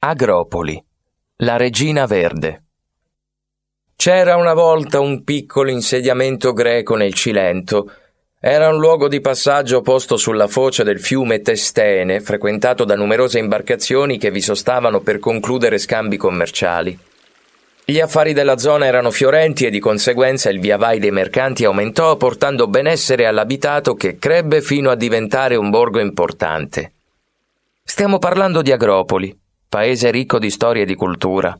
Agropoli, la regina verde. C'era una volta un piccolo insediamento greco nel Cilento. Era un luogo di passaggio posto sulla foce del fiume Testene, frequentato da numerose imbarcazioni che vi sostavano per concludere scambi commerciali. Gli affari della zona erano fiorenti e di conseguenza il viavai dei mercanti aumentò, portando benessere all'abitato che crebbe fino a diventare un borgo importante. Stiamo parlando di Agropoli, paese ricco di storia e di cultura.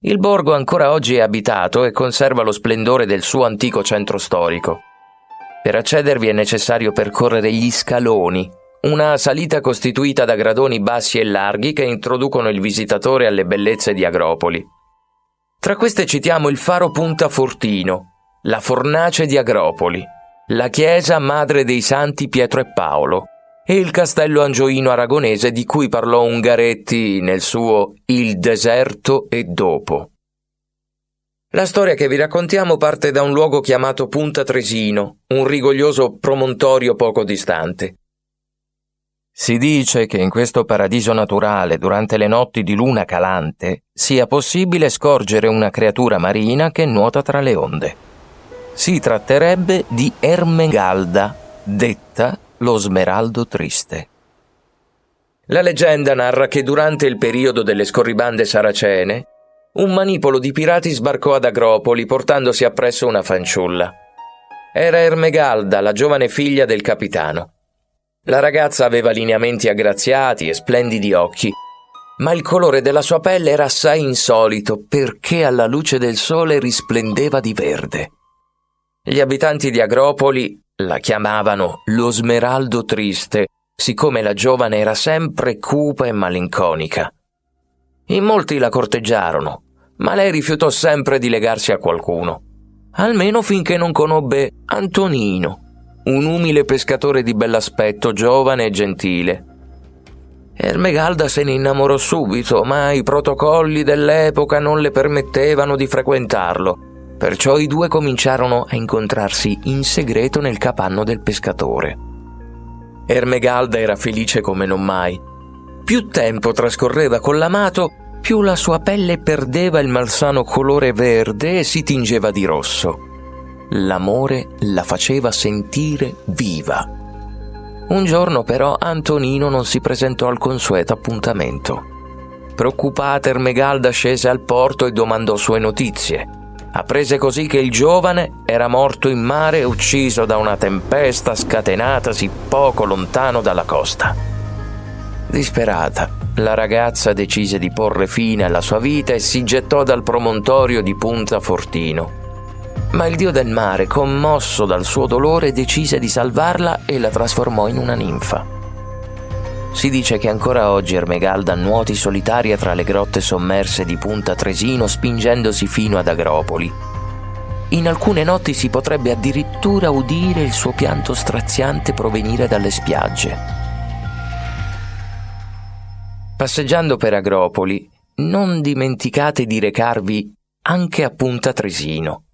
Il borgo ancora oggi è abitato e conserva lo splendore del suo antico centro storico. Per accedervi è necessario percorrere gli scaloni, una salita costituita da gradoni bassi e larghi che introducono il visitatore alle bellezze di Agropoli. Tra queste citiamo il faro Punta Fortino, la fornace di Agropoli, la chiesa Madre dei Santi Pietro e Paolo, e il castello angioino aragonese di cui parlò Ungaretti nel suo Il deserto e dopo. La storia che vi raccontiamo parte da un luogo chiamato Punta Tresino, un rigoglioso promontorio poco distante. Si dice che in questo paradiso naturale, durante le notti di luna calante, sia possibile scorgere una creatura marina che nuota tra le onde. Si tratterebbe di Ermengalda, detta lo smeraldo triste. La leggenda narra che durante il periodo delle scorribande saracene, un manipolo di pirati sbarcò ad Agropoli portandosi appresso una fanciulla. Era Ermegalda, la giovane figlia del capitano. La ragazza aveva lineamenti aggraziati e splendidi occhi, ma il colore della sua pelle era assai insolito perché alla luce del sole risplendeva di verde. Gli abitanti di Agropoli la chiamavano lo smeraldo triste, siccome la giovane era sempre cupa e malinconica. In molti la corteggiarono, ma lei rifiutò sempre di legarsi a qualcuno, almeno finché non conobbe Antonino, un umile pescatore di bell'aspetto, giovane e gentile. Ermegalda se ne innamorò subito, ma i protocolli dell'epoca non le permettevano di frequentarlo Perciò i due cominciarono a incontrarsi in segreto nel capanno del pescatore. Ermegalda era felice come non mai. Più tempo trascorreva con l'amato, più la sua pelle perdeva il malsano colore verde e si tingeva di rosso. L'amore la faceva sentire viva. Un giorno però Antonino non si presentò al consueto appuntamento. Preoccupata Ermegalda scese al porto e domandò sue notizie apprese così che il giovane era morto in mare ucciso da una tempesta scatenatasi poco lontano dalla costa. Disperata, la ragazza decise di porre fine alla sua vita e si gettò dal promontorio di Punta Fortino. Ma il dio del mare, commosso dal suo dolore, decise di salvarla e la trasformò in una ninfa. Si dice che ancora oggi Ermegalda nuoti solitaria tra le grotte sommerse di Punta Tresino spingendosi fino ad Agropoli. In alcune notti si potrebbe addirittura udire il suo pianto straziante provenire dalle spiagge. Passeggiando per Agropoli, non dimenticate di recarvi anche a Punta Tresino,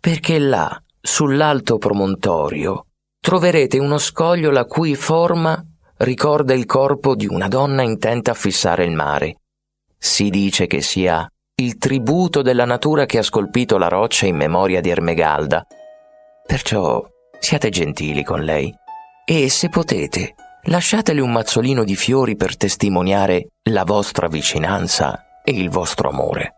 perché là, sull'alto promontorio, troverete uno scoglio la cui forma ricorda il corpo di una donna intenta a fissare il mare. Si dice che sia il tributo della natura che ha scolpito la roccia in memoria di Ermegalda. Perciò siate gentili con lei e, se potete, lasciatele un mazzolino di fiori per testimoniare la vostra vicinanza e il vostro amore.